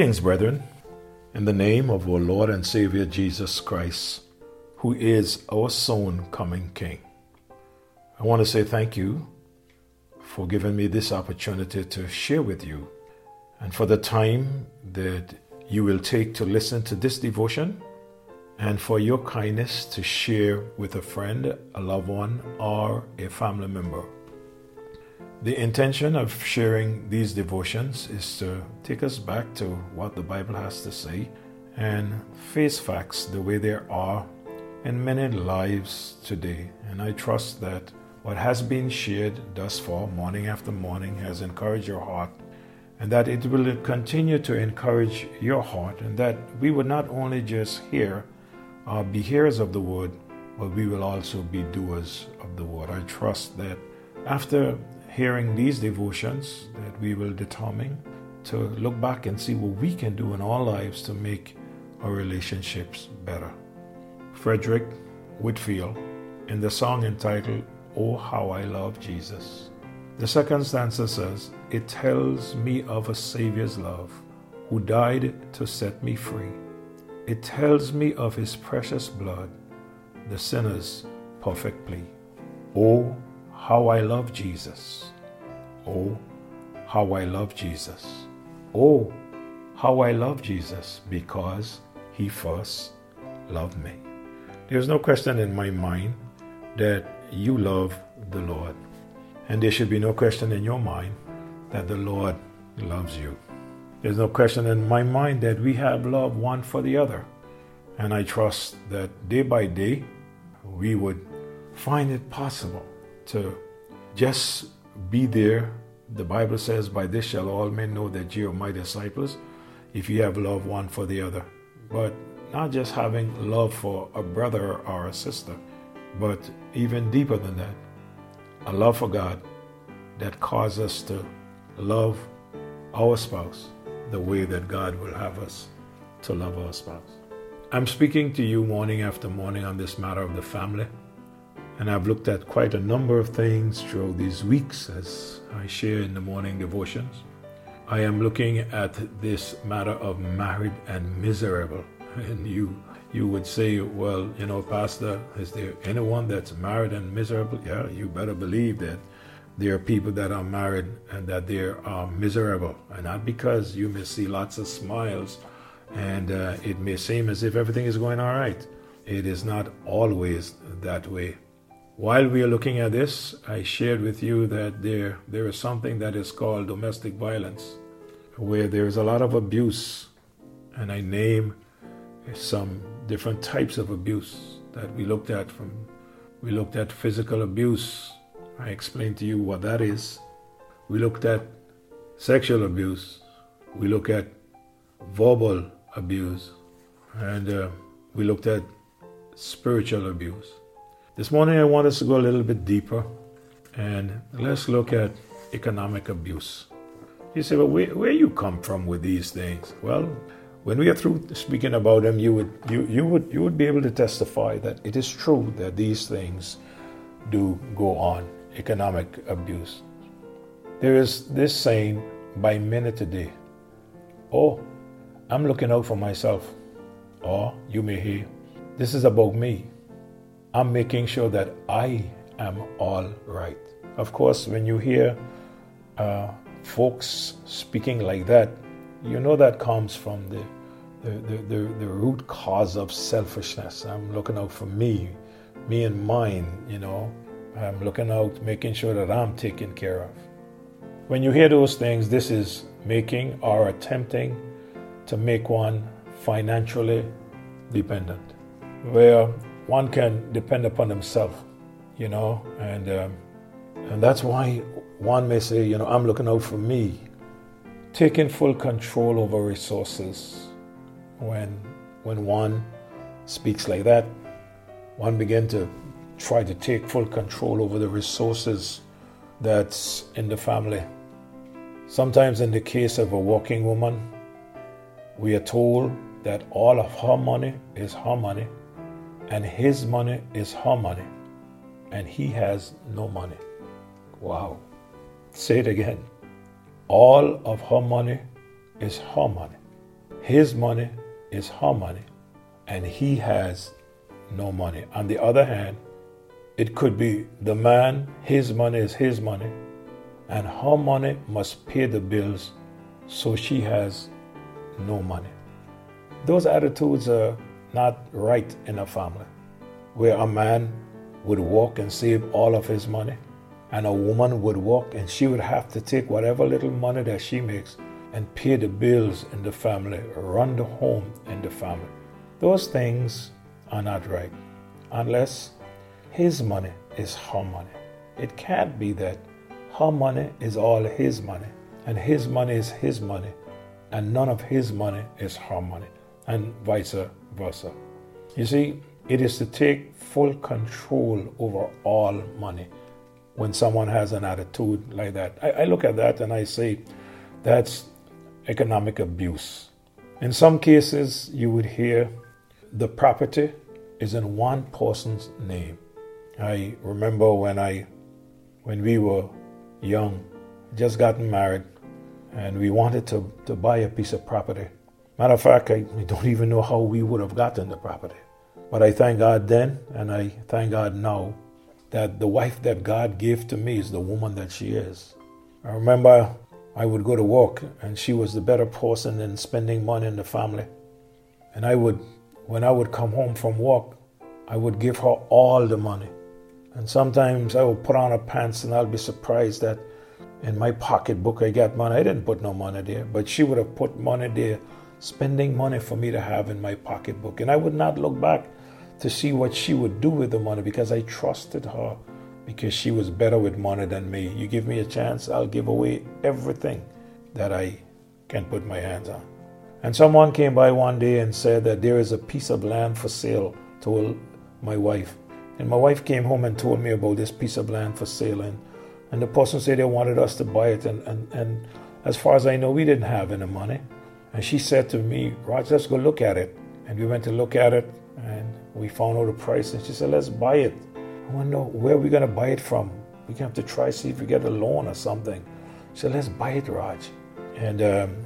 Greetings, brethren, in the name of our Lord and Savior Jesus Christ, who is our soon coming King. I want to say thank you for giving me this opportunity to share with you and for the time that you will take to listen to this devotion and for your kindness to share with a friend, a loved one, or a family member. The intention of sharing these devotions is to take us back to what the Bible has to say and face facts the way they are in many lives today. And I trust that what has been shared thus far, morning after morning, has encouraged your heart, and that it will continue to encourage your heart, and that we would not only just hear be hearers of the word, but we will also be doers of the word. I trust that after hearing these devotions that we will determine to look back and see what we can do in our lives to make our relationships better. Frederick Whitfield, in the song entitled Oh How I Love Jesus. The second stanza says, It tells me of a Savior's love who died to set me free. It tells me of his precious blood, the sinner's perfect plea. Oh, how I love Jesus. Oh, how I love Jesus. Oh, how I love Jesus because he first loved me. There's no question in my mind that you love the Lord. And there should be no question in your mind that the Lord loves you. There's no question in my mind that we have love one for the other. And I trust that day by day we would find it possible to just be there. The Bible says, By this shall all men know that you are my disciples, if you have love one for the other. But not just having love for a brother or a sister, but even deeper than that, a love for God that causes us to love our spouse the way that God will have us to love our spouse. I'm speaking to you morning after morning on this matter of the family, and I've looked at quite a number of things throughout these weeks as I share in the morning devotions. I am looking at this matter of married and miserable, and you you would say, well, you know, Pastor, is there anyone that's married and miserable? Yeah, you better believe that there are people that are married and that they are miserable. And not because you may see lots of smiles and uh, it may seem as if everything is going all right. It is not always that way. While we are looking at this, I shared with you that there, there is something that is called domestic violence, where there is a lot of abuse. And I name some different types of abuse that we looked at from we looked at physical abuse. I explained to you what that is. We looked at sexual abuse. We look at verbal abuse. And uh, we looked at spiritual abuse this morning i want us to go a little bit deeper and let's look at economic abuse you say well where, where you come from with these things well when we are through speaking about them, you would you, you would you would be able to testify that it is true that these things do go on. Economic abuse. There is this saying by many today. Oh, I'm looking out for myself. Or you may hear, this is about me. I'm making sure that I am all right. Of course, when you hear uh, folks speaking like that, you know that comes from the, the, the, the, the root cause of selfishness. I'm looking out for me, me and mine, you know. I'm looking out, making sure that I'm taken care of. When you hear those things, this is making or attempting to make one financially dependent, where one can depend upon himself, you know, and um, and that's why one may say, you know, I'm looking out for me, taking full control over resources. When, when one speaks like that, one begin to try to take full control over the resources that's in the family. Sometimes, in the case of a working woman, we are told that all of her money is her money, and his money is her money, and he has no money. Wow. Say it again. All of her money is her money, his money is her money and he has no money. On the other hand, it could be the man, his money is his money, and her money must pay the bills, so she has no money. Those attitudes are not right in a family where a man would walk and save all of his money, and a woman would walk and she would have to take whatever little money that she makes and pay the bills in the family, run the home in the family. Those things are not right unless his money is her money. It can't be that her money is all his money and his money is his money and none of his money is her money and vice versa. You see, it is to take full control over all money when someone has an attitude like that. I, I look at that and I say that's economic abuse. In some cases, you would hear the property is in one person's name. I remember when I when we were young, just gotten married, and we wanted to, to buy a piece of property. Matter of fact, I don't even know how we would have gotten the property. But I thank God then, and I thank God now, that the wife that God gave to me is the woman that she is. I remember I would go to work, and she was the better person in spending money in the family. And I would when I would come home from work, I would give her all the money. And sometimes I would put on her pants and I'll be surprised that in my pocketbook I got money. I didn't put no money there, but she would have put money there, spending money for me to have in my pocketbook. And I would not look back to see what she would do with the money because I trusted her because she was better with money than me. You give me a chance, I'll give away everything that I can put my hands on. And someone came by one day and said that there is a piece of land for sale, told my wife. And my wife came home and told me about this piece of land for sale. And, and the person said they wanted us to buy it. And, and, and as far as I know, we didn't have any money. And she said to me, Raj, let's go look at it. And we went to look at it and we found out the price. And she said, let's buy it. I want to know where we're going to buy it from. We have to try see if we get a loan or something. She said, let's buy it, Raj. And um,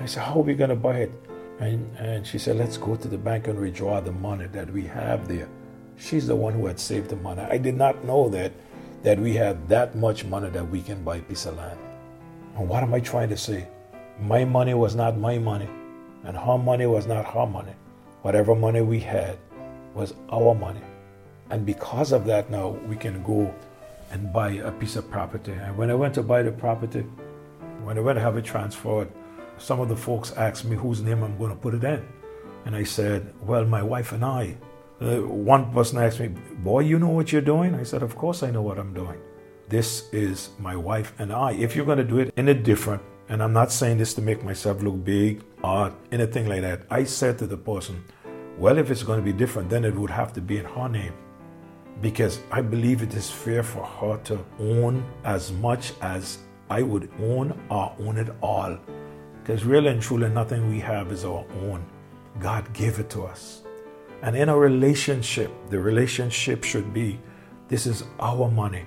I said, How are we going to buy it? And, and she said, Let's go to the bank and withdraw the money that we have there. She's the one who had saved the money. I did not know that that we had that much money that we can buy a piece of land. And what am I trying to say? My money was not my money, and her money was not her money. Whatever money we had was our money. And because of that, now we can go and buy a piece of property. And when I went to buy the property, when I went to have it transferred, some of the folks asked me whose name I'm going to put it in. And I said, Well, my wife and I. Uh, one person asked me, Boy, you know what you're doing? I said, Of course I know what I'm doing. This is my wife and I. If you're going to do it in a different, and I'm not saying this to make myself look big or anything like that, I said to the person, Well, if it's going to be different, then it would have to be in her name. Because I believe it is fair for her to own as much as I would own or own it all because really and truly, nothing we have is our own. God gave it to us. And in a relationship, the relationship should be this is our money,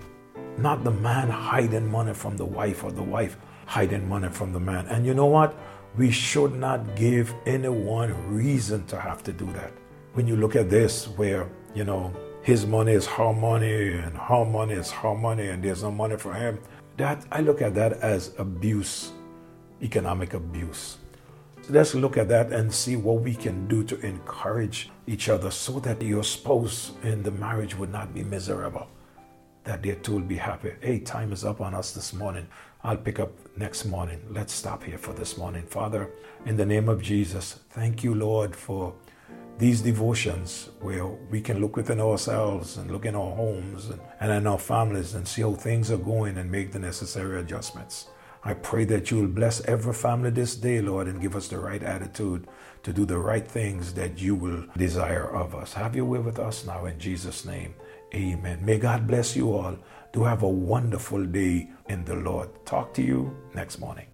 not the man hiding money from the wife or the wife hiding money from the man. And you know what? We should not give anyone reason to have to do that. When you look at this, where, you know, his money is her money and her money is her money and there's no money for him, that I look at that as abuse economic abuse. So let's look at that and see what we can do to encourage each other so that your spouse in the marriage would not be miserable, that their two will be happy. Hey, time is up on us this morning. I'll pick up next morning. Let's stop here for this morning. Father, in the name of Jesus, thank you, Lord, for these devotions where we can look within ourselves and look in our homes and in our families and see how things are going and make the necessary adjustments. I pray that you will bless every family this day, Lord, and give us the right attitude to do the right things that you will desire of us. Have your way with us now in Jesus' name. Amen. May God bless you all. Do have a wonderful day in the Lord. Talk to you next morning.